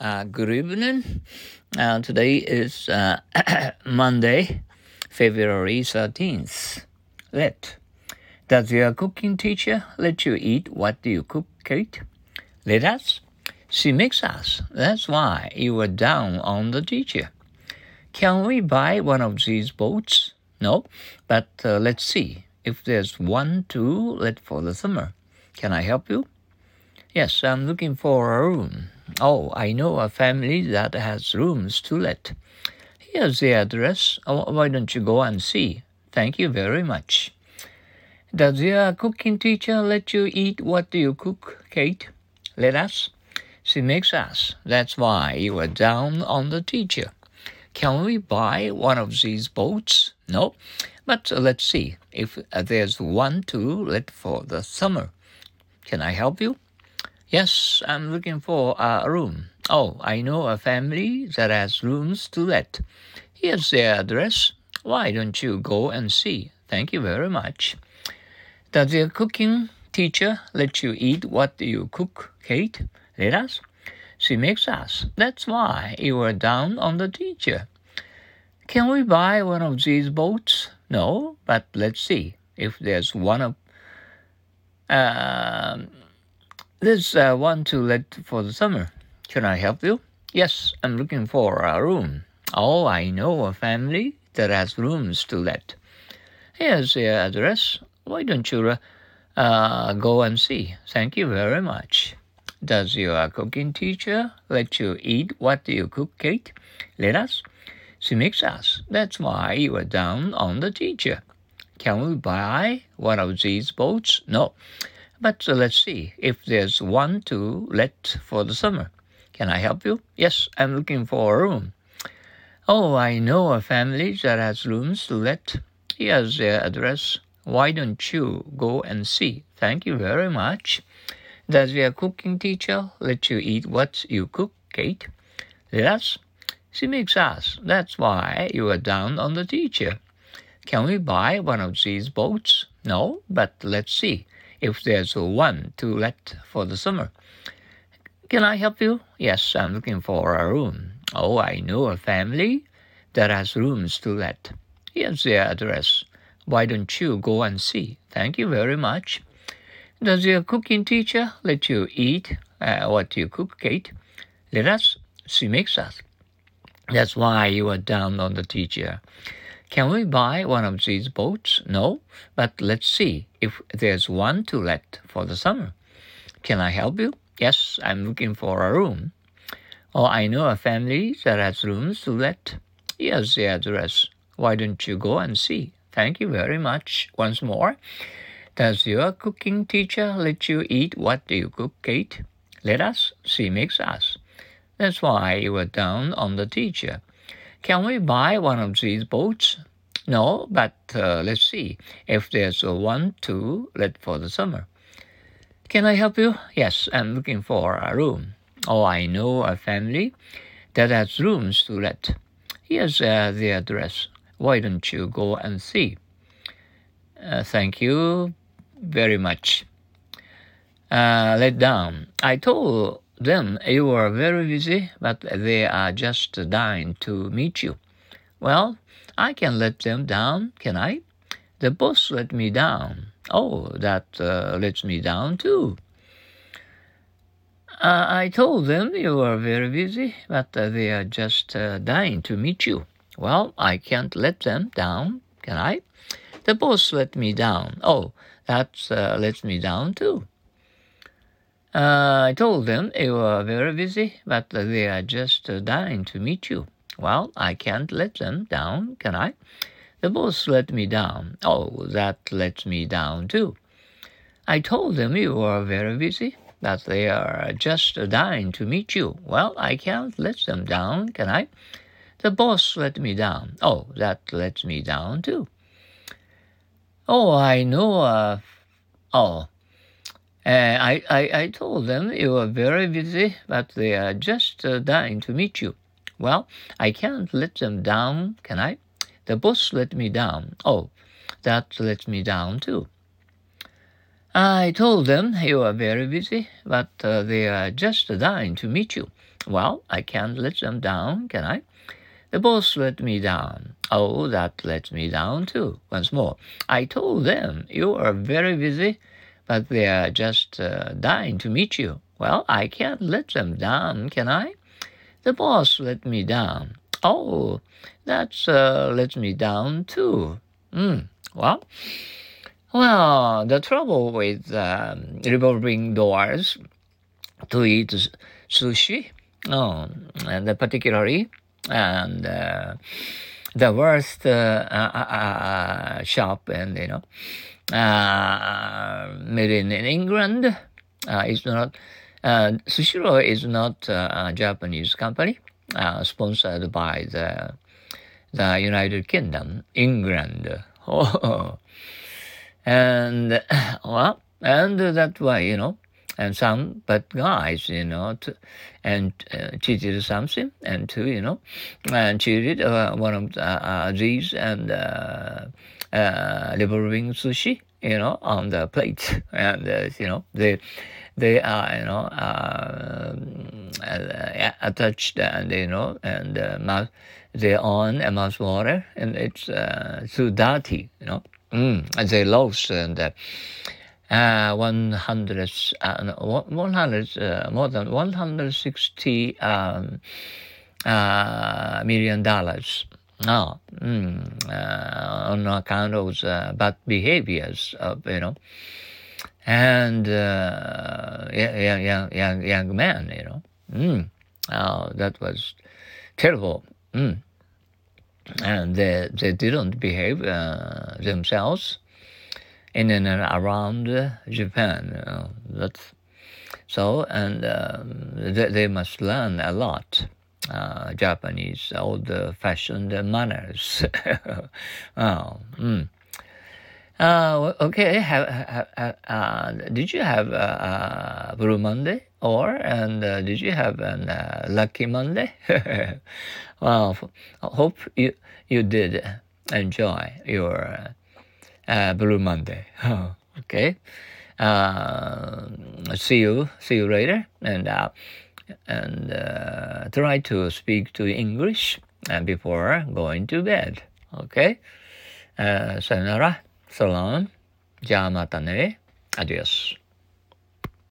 Uh, good evening. Uh, today is uh, Monday, February 13th. Let. Does your cooking teacher let you eat what do you cook, Kate? Let us. She makes us. That's why you were down on the teacher. Can we buy one of these boats? No, but uh, let's see. If there's one to let for the summer. Can I help you? Yes, I'm looking for a room. Oh, I know a family that has rooms to let. Here's the address. Oh, why don't you go and see? Thank you very much. Does your cooking teacher let you eat what do you cook, Kate? Let us. She makes us. That's why you are down on the teacher. Can we buy one of these boats? No, but let's see if there's one to let for the summer. Can I help you? Yes, I'm looking for a room. Oh, I know a family that has rooms to let. Here's their address. Why don't you go and see? Thank you very much. Does your cooking teacher let you eat what you cook, Kate? Let us. She makes us. That's why you were down on the teacher. Can we buy one of these boats? No, but let's see if there's one of. Uh, there's uh, one to let for the summer. Can I help you? Yes, I'm looking for a room. Oh, I know a family that has rooms to let. Here's the address. Why don't you uh, go and see? Thank you very much. Does your cooking teacher let you eat what you cook, Kate? Let us. She makes us. That's why you are down on the teacher. Can we buy one of these boats? No. But uh, let's see if there's one to let for the summer. Can I help you? Yes, I'm looking for a room. Oh, I know a family that has rooms to let. Here's their address. Why don't you go and see? Thank you very much. Does your cooking teacher let you eat what you cook, Kate? Us. She makes us. That's why you are down on the teacher. Can we buy one of these boats? No, but let's see if there's one to let for the summer. Can I help you? Yes, I'm looking for a room. Oh, I know a family that has rooms to let. Here's their address. Why don't you go and see? Thank you very much. Does your cooking teacher let you eat uh, what you cook, Kate? Let us. She makes us. That's why you are down on the teacher. Can we buy one of these boats? No, but let's see if there's one to let for the summer. Can I help you? Yes, I'm looking for a room. Oh, I know a family that has rooms to let. Here's the address. Why don't you go and see? Thank you very much. Once more. Does your cooking teacher let you eat what you cook, Kate? Let us. She makes us. That's why you were down on the teacher. Can we buy one of these boats? No, but uh, let's see if there's one to let for the summer. Can I help you? Yes, I'm looking for a room. Oh, I know a family that has rooms to let. Here's uh, the address. Why don't you go and see? Uh, thank you very much. Uh, let down. I told them you were very busy, but they are just dying to meet you. Well, I can let them down, can I? The boss let me down. Oh, that uh, lets me down too. Uh, I told them you were very busy, but uh, they are just uh, dying to meet you. Well, I can't let them down, can I? The boss let me down. Oh, that uh, lets me down too. Uh, I told them you were very busy, but they are just uh, dying to meet you. Well, I can't let them down, can I? The boss let me down. Oh, that lets me down too. I told them you were very busy, that they are just dying to meet you. Well, I can't let them down, can I? The boss let me down. Oh, that lets me down too. Oh, I know. Uh, oh, uh, I, I, I told them you are very busy, but they are just uh, dying to meet you. Well, I can't let them down, can I? The boss let me down. Oh, that lets me down too. I told them you are very busy, but uh, they are just dying to meet you. Well, I can't let them down, can I? The boss let me down. Oh, that let me down too. Once more, I told them you are very busy, but they are just uh, dying to meet you. Well, I can't let them down, can I? The boss let me down. Oh, that's uh, let me down too. Mm, well, well, the trouble with um, revolving doors to eat sushi, oh, and particularly and uh, the worst uh, uh, uh, shop and you know Uh, made in, in England uh, is not uh, Sushiro is not a Japanese company sponsored by the the United Kingdom, England. and well, and that way, you know, and some but guys, you know, to, and uh, cheated something, and two, you know, and cheated uh, one of the, uh, these and uh, delivering sushi, you know, on the plate, and uh, you know they they are you know uh, uh, attached and you know and mouth they on a mouth water and it's uh, dirty, you know. Mm, and they lost and. Uh, uh, 100, uh, 100 uh, more than 160 um, uh, million dollars. No, mm, uh, on account of uh, bad behaviors of you know, and uh, young young young young man, you know. Mm. Oh, that was terrible. Mm. And they they didn't behave uh, themselves in and around Japan. Uh, that's so, and um, they, they, must learn a lot. Uh, Japanese old-fashioned manners. oh, mm. uh, okay. Have, have, uh, did you have a, Blue Monday, or and uh, did you have a Lucky Monday? well, I hope you you did enjoy your uh, Blue Monday. okay. Uh, see you. See you later. And uh, and uh, try to speak to English uh, before going to bed. Okay? Uh, sayonara, so long, adios.